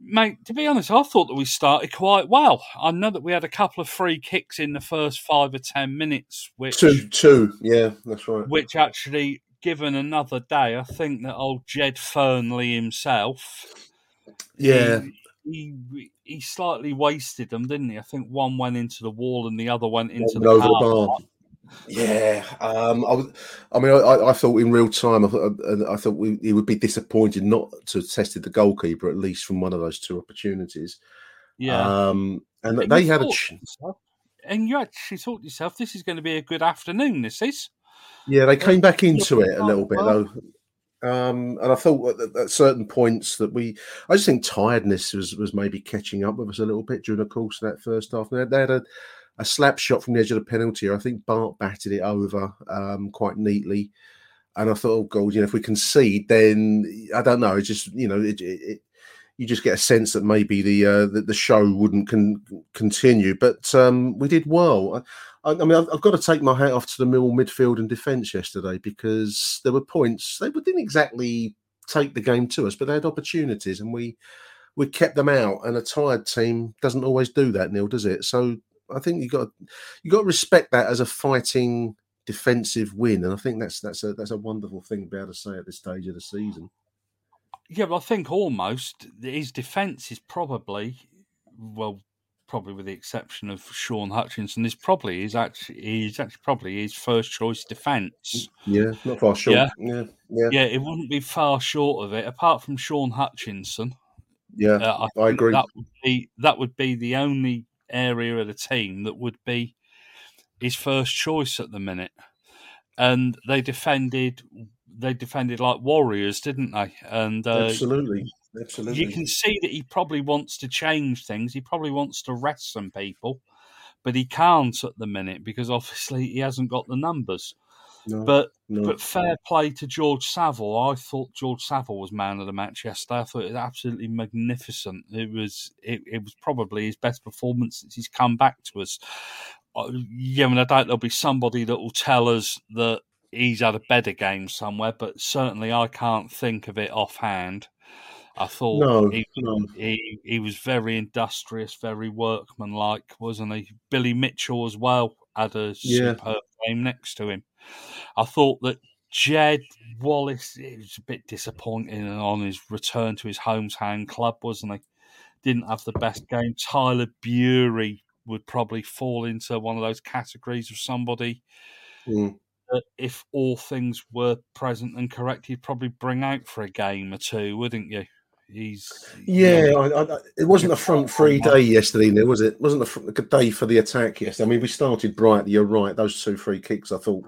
mate, to be honest, I thought that we started quite well. I know that we had a couple of free kicks in the first five or ten minutes, which two, two, yeah, that's right. Which actually given another day, I think that old Jed Fernley himself, yeah, he, he, he slightly wasted them, didn't he? I think one went into the wall and the other went into the, over the bar. Yeah, um, I, was, I mean, I, I, thought in real time, I, I thought we, he would be disappointed not to have tested the goalkeeper at least from one of those two opportunities. Yeah, um, and, and they had a. Ch- and you actually thought to yourself, "This is going to be a good afternoon." This is. Yeah, they came back into it a little bit though. Um, and I thought at, at, certain points that we, I just think tiredness was was maybe catching up with us a little bit during the course of that first half. They had, they had a, a slap shot from the edge of the penalty. I think Bart batted it over um, quite neatly. And I thought, oh god, you know, if we concede, then I don't know. It's just you know, it, it, it you just get a sense that maybe the uh, the, the show wouldn't con- continue. But um, we did well. I, I mean, I've, I've, got to take my hat off to the Mill midfield and defence yesterday because there were points they didn't exactly take the game to us, but they had opportunities and we we kept them out. And a tired team doesn't always do that, Neil, does it? So I think you got you got to respect that as a fighting defensive win, and I think that's that's a that's a wonderful thing to be able to say at this stage of the season. Yeah, but I think almost his defence is probably well probably with the exception of Shaun Hutchinson, is probably is actually he's actually probably his first choice defence. Yeah, not far short. Yeah. yeah, yeah, yeah. It wouldn't be far short of it, apart from Shaun Hutchinson. Yeah, uh, I, I agree. That would be that would be the only area of the team that would be his first choice at the minute. And they defended they defended like warriors, didn't they? And uh, absolutely, Absolutely. You can see that he probably wants to change things. He probably wants to rest some people, but he can't at the minute because obviously he hasn't got the numbers. No, but no. but fair play to George Saville. I thought George Saville was man of the match yesterday. I thought it was absolutely magnificent. It was it, it was probably his best performance since he's come back to us. Uh, yeah, I mean, I doubt there'll be somebody that will tell us that he's had a better game somewhere, but certainly I can't think of it offhand. I thought no, he, no. he he was very industrious, very workmanlike, wasn't he? Billy Mitchell as well had a yeah. superb game next to him. I thought that Jed Wallace it was a bit disappointing on his return to his hometown club, wasn't he? Didn't have the best game. Tyler Burey would probably fall into one of those categories of somebody mm. that, if all things were present and correct, you'd probably bring out for a game or two, wouldn't you? He's yeah. Know, I, I, it wasn't a front free day yesterday, Neil, was it? it wasn't a, a, good day for the attack yesterday. I mean, we started bright. You're right. Those two free kicks, I thought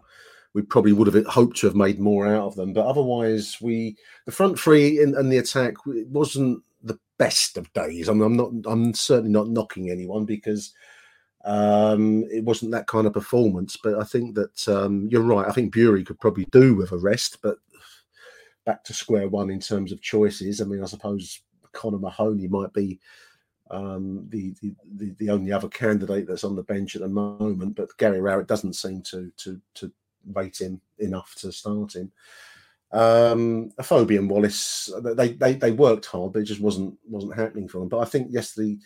we probably would have hoped to have made more out of them, but otherwise, we the front three and, and the attack it wasn't the best of days. I mean, I'm not. I'm certainly not knocking anyone because um, it wasn't that kind of performance. But I think that um, you're right. I think Burey could probably do with a rest, but back to square one in terms of choices. I mean, I suppose Connor Mahoney might be um, the, the, the only other candidate that's on the bench at the moment, but Gary Rowett doesn't seem to to to rate him enough to start him. Um, Afobe and Wallace, they, they they worked hard, but it just wasn't wasn't happening for them. But I think yesterday,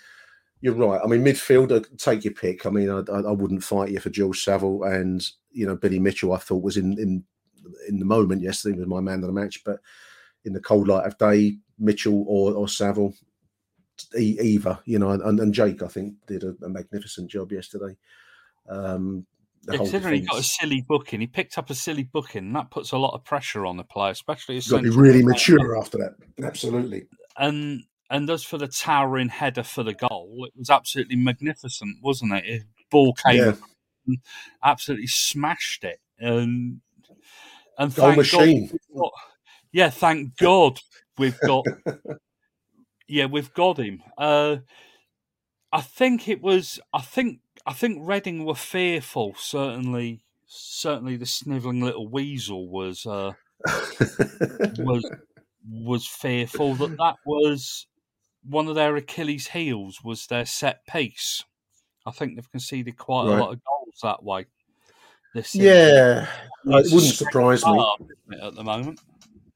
you're right. I mean, midfielder, take your pick. I mean, I, I, wouldn't fight you for George Saville and you know Billy Mitchell. I thought was in in in the moment yesterday was my man of the match, but in the cold light of day, Mitchell or, or Saville, e- either, you know, and, and Jake, I think, did a, a magnificent job yesterday. Um, Considering he got a silly booking, he picked up a silly booking, and that puts a lot of pressure on the player, especially You've got to be really mature after that. Absolutely. And and as for the towering header for the goal, it was absolutely magnificent, wasn't it? It ball came, Yeah. and absolutely smashed it, and and thank machine. God, we've got- yeah, thank God we've got, yeah, we've got him. Uh, I think it was. I think. I think Reading were fearful. Certainly, certainly the snivelling little weasel was uh, was was fearful that that was one of their Achilles' heels was their set piece. I think they've conceded quite Right. a lot of goals that way. This season. Yeah, it wouldn't surprise me. hard, isn't it, at the moment.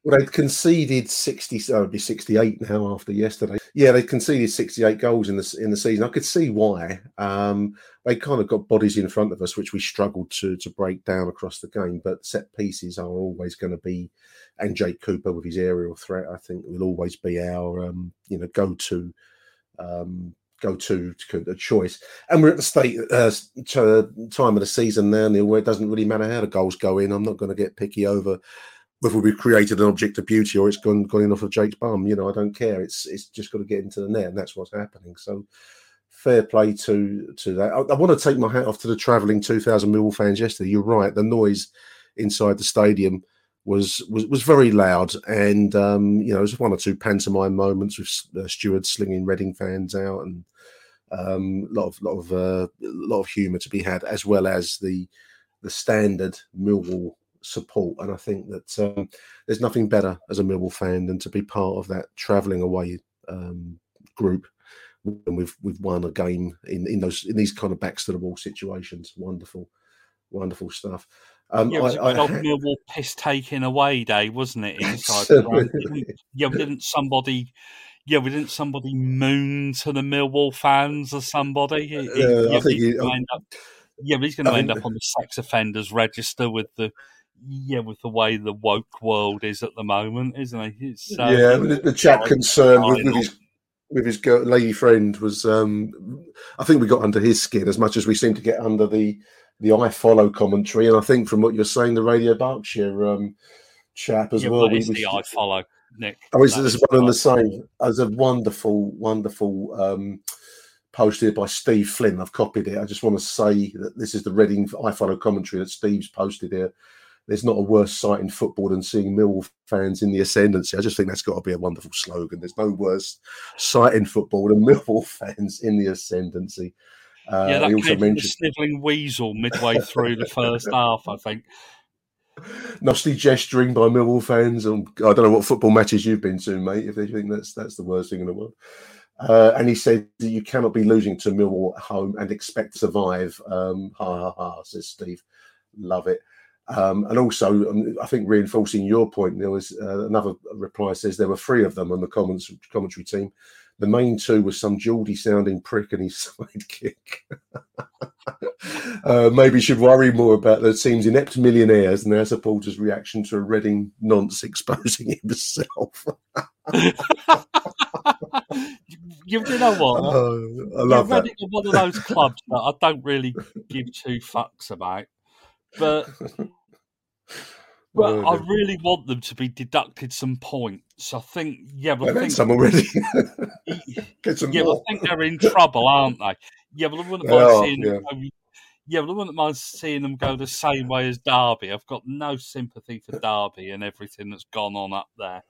Well, they'd conceded sixty. So it'd be sixty-eight now after yesterday. Yeah, they conceded sixty-eight goals in the in the season. I could see why. Um, they kind of got bodies in front of us, which we struggled to to break down across the game. But set pieces are always going to be, and Jake Cooper with his aerial threat, I think, will always be our um, you know go to. Um, go to a choice and we're at the state uh, t- time of the season now Neil, where it doesn't really matter how the goals go in i'm not going to get picky over whether we've created an object of beauty or it's gone gone in off of Jake's bum, you know, I don't care. It's it's just got to get into the net, and that's what's happening. So fair play to to that. I, I want to take my hat off to the travelling two thousand Millwall fans yesterday. You're right, the noise inside the stadium was was was very loud, and um, you know, there's one or two pantomime moments with uh, stewards slinging Reading fans out, and um, a lot of lot of uh, lot of humour to be had, as well as the the standard Millwall support. And I think that um, there's nothing better as a Millwall fan than to be part of that travelling away um, group. And we've we've won a game in, in those in these kind of backs to the wall situations. Wonderful, wonderful stuff. Um, yeah, it was I- a I old Millwall piss taking away day, wasn't it? Inside? Didn't- yeah, didn't somebody? Yeah, we didn't somebody moon to the Millwall fans or somebody? He- he- Uh, I yeah, think he's you- gonna end up, yeah, but he's going to end up on the sex offenders register with the yeah with the way the woke world is at the moment, isn't he? It's, yeah, the, the chap concerned with, with his with his girl, lady friend was. Um, I think we got under his skin as much as we seem to get under the the iFollow commentary. And I think from what you're saying, the Radio Berkshire um, chap as yeah, well. we- we- the iFollow Nick. Oh, is this one and the same? As a wonderful, wonderful um, posted here by Steve Flynn. I've copied it. I just want to say that this is the Reading iFollow commentary that Steve's posted here. There's not a worse sight in football than seeing Mill fans in the ascendancy. I just think that's got to be a wonderful slogan. There's no worse sight in football than Millwall fans in the ascendancy. Uh, yeah, that he came also mentioned snivelling weasel midway through the first half, I think. Nasty gesturing by Millwall fans. and I don't know what football matches you've been to, mate. If they think that's that's the worst thing in the world. Uh, and he said that you cannot be losing to Millwall at home and expect to survive. Um, ha ha ha, says Steve. Love it. Um, and also, um, I think reinforcing your point, there was uh, another reply says there were three of them on the comments, commentary team. The main two was some Geordie sounding prick and his sidekick. uh, maybe should worry more about the team's inept millionaires and their supporters' reaction to a Reading nonce exposing himself. you, you know what? Oh, I love. Reading are one of those clubs that I don't really give two fucks about, but but Oh, I really want them to be deducted some points. I think, yeah, but I think, some already. Get some yeah, but I think they're in trouble, aren't they? Yeah, but I wouldn't mind are, seeing them. Go, yeah, but I wouldn't mind seeing them go the same way as Derby. I've got no sympathy for Derby and everything that's gone on up there.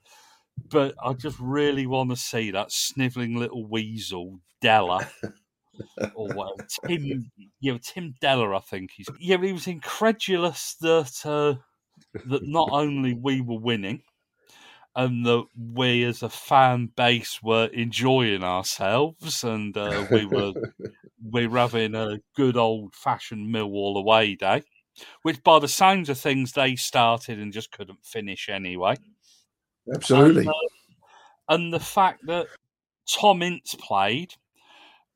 But I just really want to see that snivelling little weasel, Dellor, or whatever. Tim, yeah, Tim Dellor, I think he's. Yeah, he was incredulous that uh, that not only we were winning, and that we as a fan base were enjoying ourselves, and uh, we were we were having a good old fashioned Millwall away day, which by the sounds of things they started and just couldn't finish anyway. Absolutely. And, uh, and the fact that Tom Ince played,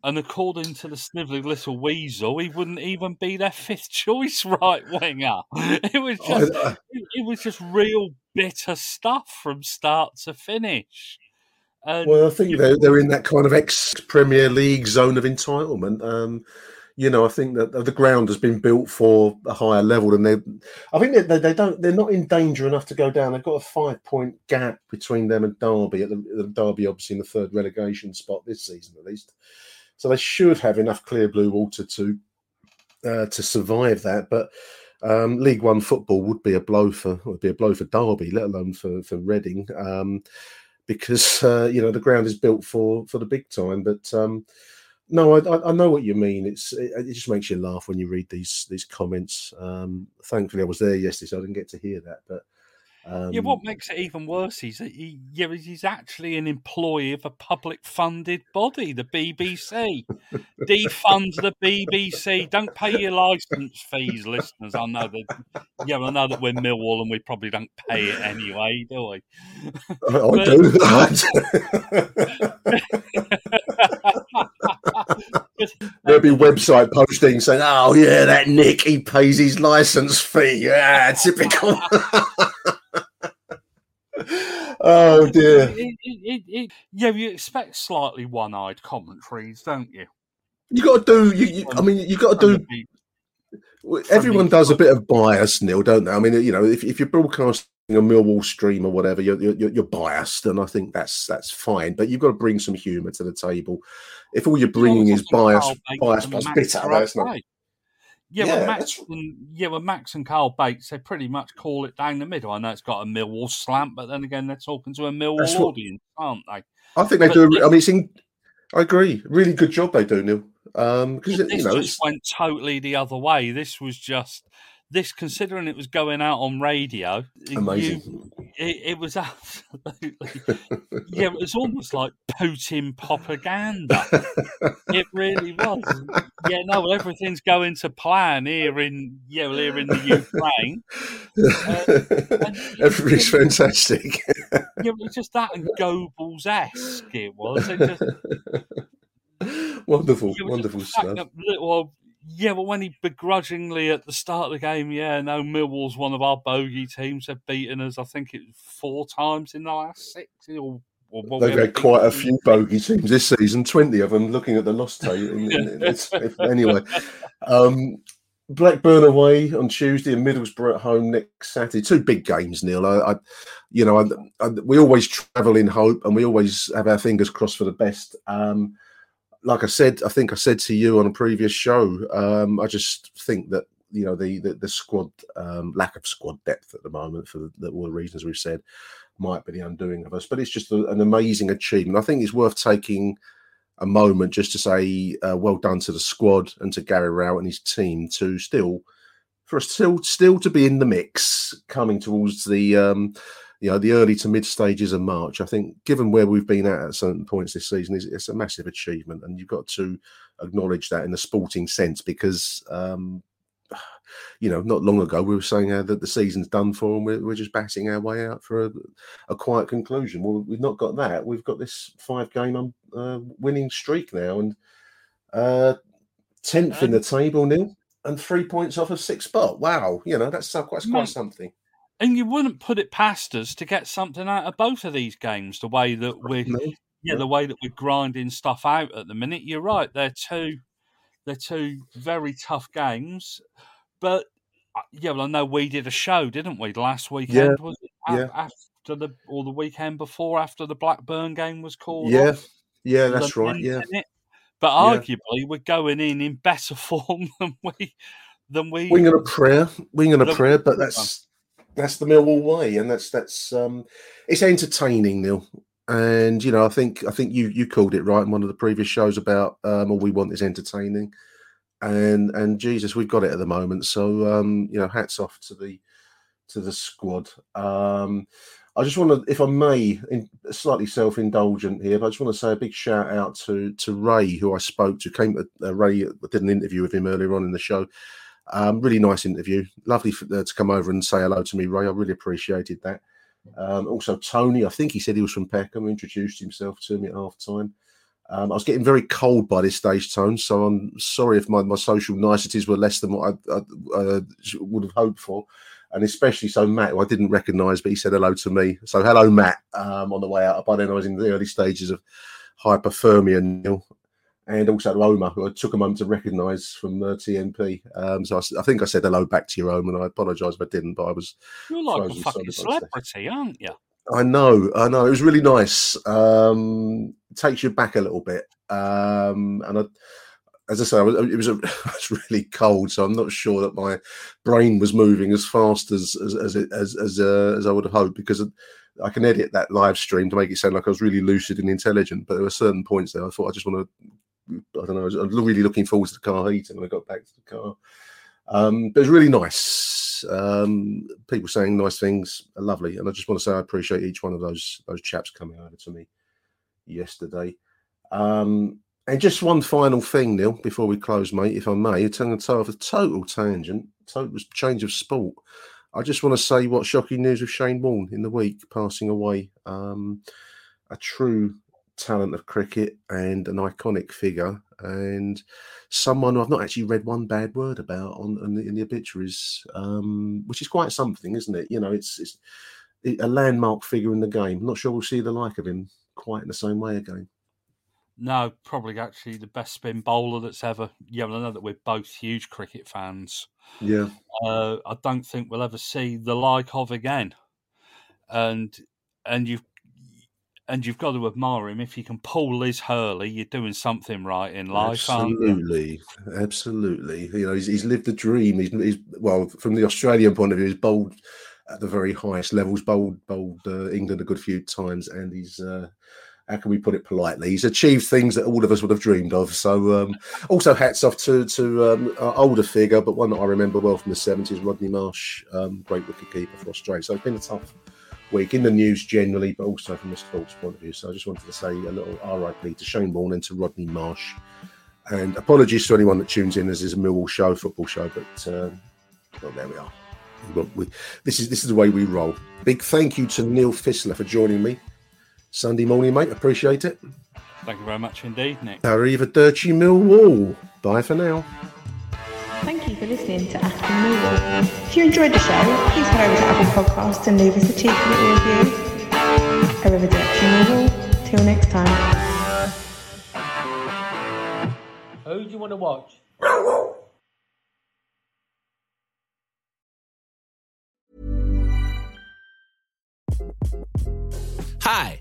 and according to the snivelling little weasel, he wouldn't even be their fifth choice right winger. It was just, I- it, it was just real bitter stuff from start to finish. And, well, I think they're they're in that kind of ex Premier League zone of entitlement. Um, you know, I think that the ground has been built for a higher level than they. I think they, they don't. They're not in danger enough to go down. They've got a five point gap between them and Derby. At the, the Derby, obviously in the third relegation spot this season at least. So they should have enough clear blue water to uh, to survive that. But um, League One football would be a blow for would be a blow for Derby, let alone for for Reading, um, because uh, you know the ground is built for for the big time. But um, no, I, I, know what you mean. It's it, it, just makes you laugh when you read these these comments. Um, thankfully, I was there yesterday, so I didn't get to hear that. But um, yeah, what makes it even worse is that he, yeah, he's actually an employee of a public funded body, the BBC. Defund the BBC. Don't pay your license fees, listeners. I know that. Yeah, I know that we're Millwall and we probably don't pay it anyway, do we? I, I do. There'll be website posting saying, "Oh yeah, that Nick he pays his license fee." Yeah, typical oh dear. It, it, it, yeah, you expect slightly one-eyed commentaries, don't you? You got to do. You, you, I mean, you got to do. Everyone does a bit of bias, Neil, don't they? I mean, you know, if, if you're broadcasting a Millwall stream or whatever, you're, you're, you're biased, and I think that's that's fine. But you've got to bring some humour to the table. If all you're bringing is bias, bias plus bitter, that's not. Yeah, yeah well, Max and yeah, well, Max and Carl Bates, they pretty much call it down the middle. I know it's got a Millwall slant, but then again, they're talking to a Millwall what, audience, aren't they? I think they but do. I mean, it's in, I agree. Really good job they do, Neil. Um, because this you know, just went totally the other way. This was just this, considering it was going out on radio, amazing. You, it, it, was absolutely, yeah, it was almost like Putin propaganda. it really was. Yeah, no, everything's going to plan here in, yeah, well, here in the Ukraine. Uh, Everybody's fantastic. yeah, it was just that and Goebbels esque. It was. It just, wonderful, wonderful stuff. Little yeah, but when he begrudgingly at the start of the game, yeah, no, Millwall's one of our bogey teams. They've beaten us, I think it's four times in the last six. Or, or They've had quite a few bogey teams this season, 20 of them, looking at the loss table. anyway, um, Blackburn away on Tuesday and Middlesbrough at home next Saturday. Two big games, Neil. I, I you know, I, I, we always travel in hope and we always have our fingers crossed for the best. Um, like I said, I think I said to you on a previous show, um, I just think that you know the the, the squad um, lack of squad depth at the moment for the, all the reasons we've said might be the undoing of us. But it's just a, an amazing achievement. I think it's worth taking a moment just to say uh, well done to the squad and to Gary Rowett and his team to still for us still still to be in the mix coming towards the um, you know the early to mid stages of March. I think, given where we've been at at certain points this season, is it's a massive achievement, and you've got to acknowledge that in the sporting sense because. Um, you know, not long ago we were saying uh, that the season's done for, and we're, we're just batting our way out for a, a, quiet conclusion. Well, we've not got that. We've got this five-game uh, winning streak now, and uh, tenth in the table, Neil, and three points off of sixth spot. Wow, you know that's, that's quite something. And you wouldn't put it past us to get something out of both of these games, the way that we're yeah, the way that we're grinding stuff out at the minute. You're right; they're two, they're two very tough games. But uh, yeah, well, I know we did a show, didn't we, last weekend? Yeah. Was it yeah. after the or the weekend before, after the Blackburn game was called? Yeah, off, yeah, that's right. Yeah, but arguably, yeah. we're going in in better form than we than we winging a prayer, winging a prayer. But that's that's the Millwall way, and that's that's um, it's entertaining, Neil. And you know, I think I think you you called it right in one of the previous shows about um, all we want is entertaining, and and Jesus, we've got it at the moment. So um, you know, hats off to the to the squad. Um, I just want to, if I may, in, slightly self-indulgent here, but I just want to say a big shout out to to Ray, who I spoke to. Came uh, Ray did an interview with him earlier on in the show, um, really nice interview. Lovely for, uh, to come over and say hello to me, Ray. I really appreciated that. Um, also, Tony, I think he said he was from Peckham, introduced himself to me at half time. Um, I was getting very cold by this stage, Tone, so I'm sorry if my, my social niceties were less than what I, I uh, would have hoped for. and especially so Matt, who I didn't recognise, but he said hello to me. So hello, Matt, um, on the way out. By then, I was in the early stages of hyperthermia, Neil, and also to Oma, who I took a moment to recognise from the TNP. Um, so I, I, think I said hello back to your Oma, and I apologise if I didn't, but I was. You're like a fucking celebrity, aren't you? I know, I know. It was really nice. Um, takes you back a little bit, um, and I as I say, was, it was a, it was really cold, so I'm not sure that my brain was moving as fast as as as as as, uh, as I would have hoped because I can edit that live stream to make it sound like I was really lucid and intelligent. But there were certain points there I thought I just want to. I don't know. I was really looking forward to the car heating when I got back to the car. Um, but it was really nice. Um, people saying nice things lovely, and I just want to say I appreciate each one of those those chaps coming over to me yesterday. Um, and just one final thing, Neil, before we close, mate, if I may, it's on the of a total tangent, total change of sport. I just want to say what shocking news of Shane Warne in the week passing away. Um, a true talent of cricket and an iconic figure, and someone I've not actually read one bad word about on, on the, in the obituaries, um, which is quite something, isn't it? You know, it's, it's a landmark figure in the game. I'm not sure we'll see the like of him quite in the same way again. No, probably actually the best spin bowler that's ever. Yeah, well, I know that we're both huge cricket fans. Yeah. Uh, I don't think we'll ever see the like of again. And and you've and you've got to admire him. If you can pull Liz Hurley, you're doing something right in life. Absolutely, absolutely. You know, he's, he's lived the dream. He's, he's well, from the Australian point of view, he's bowled at the very highest levels. Bowled, bowled uh, England a good few times, and he's uh, how can we put it politely? He's achieved things that all of us would have dreamed of. So, um, also hats off to to um, an older figure, but one that I remember well from the seventies, Rodney Marsh, um, great wicketkeeper for Australia. So it's been a tough week in the news generally, but also from a sports point of view. So I just wanted to say a little RIP to Shane Warne and to Rodney Marsh. And apologies to anyone that tunes in as this is a Millwall show, football show, but um, well, there we are. We, this is this is the way we roll. Big thank you to Neil Fissler for joining me Sunday morning, mate. Appreciate it. Thank you very much indeed, Nick. Arrivederci Millwall. Bye for now. Thank you for listening to Achtung Millwall. If you enjoyed the show, please head over to Apple Podcasts and leave us a cheeky little review. Arrivederci Millwall. Till next time. Who do you want to watch? Hi.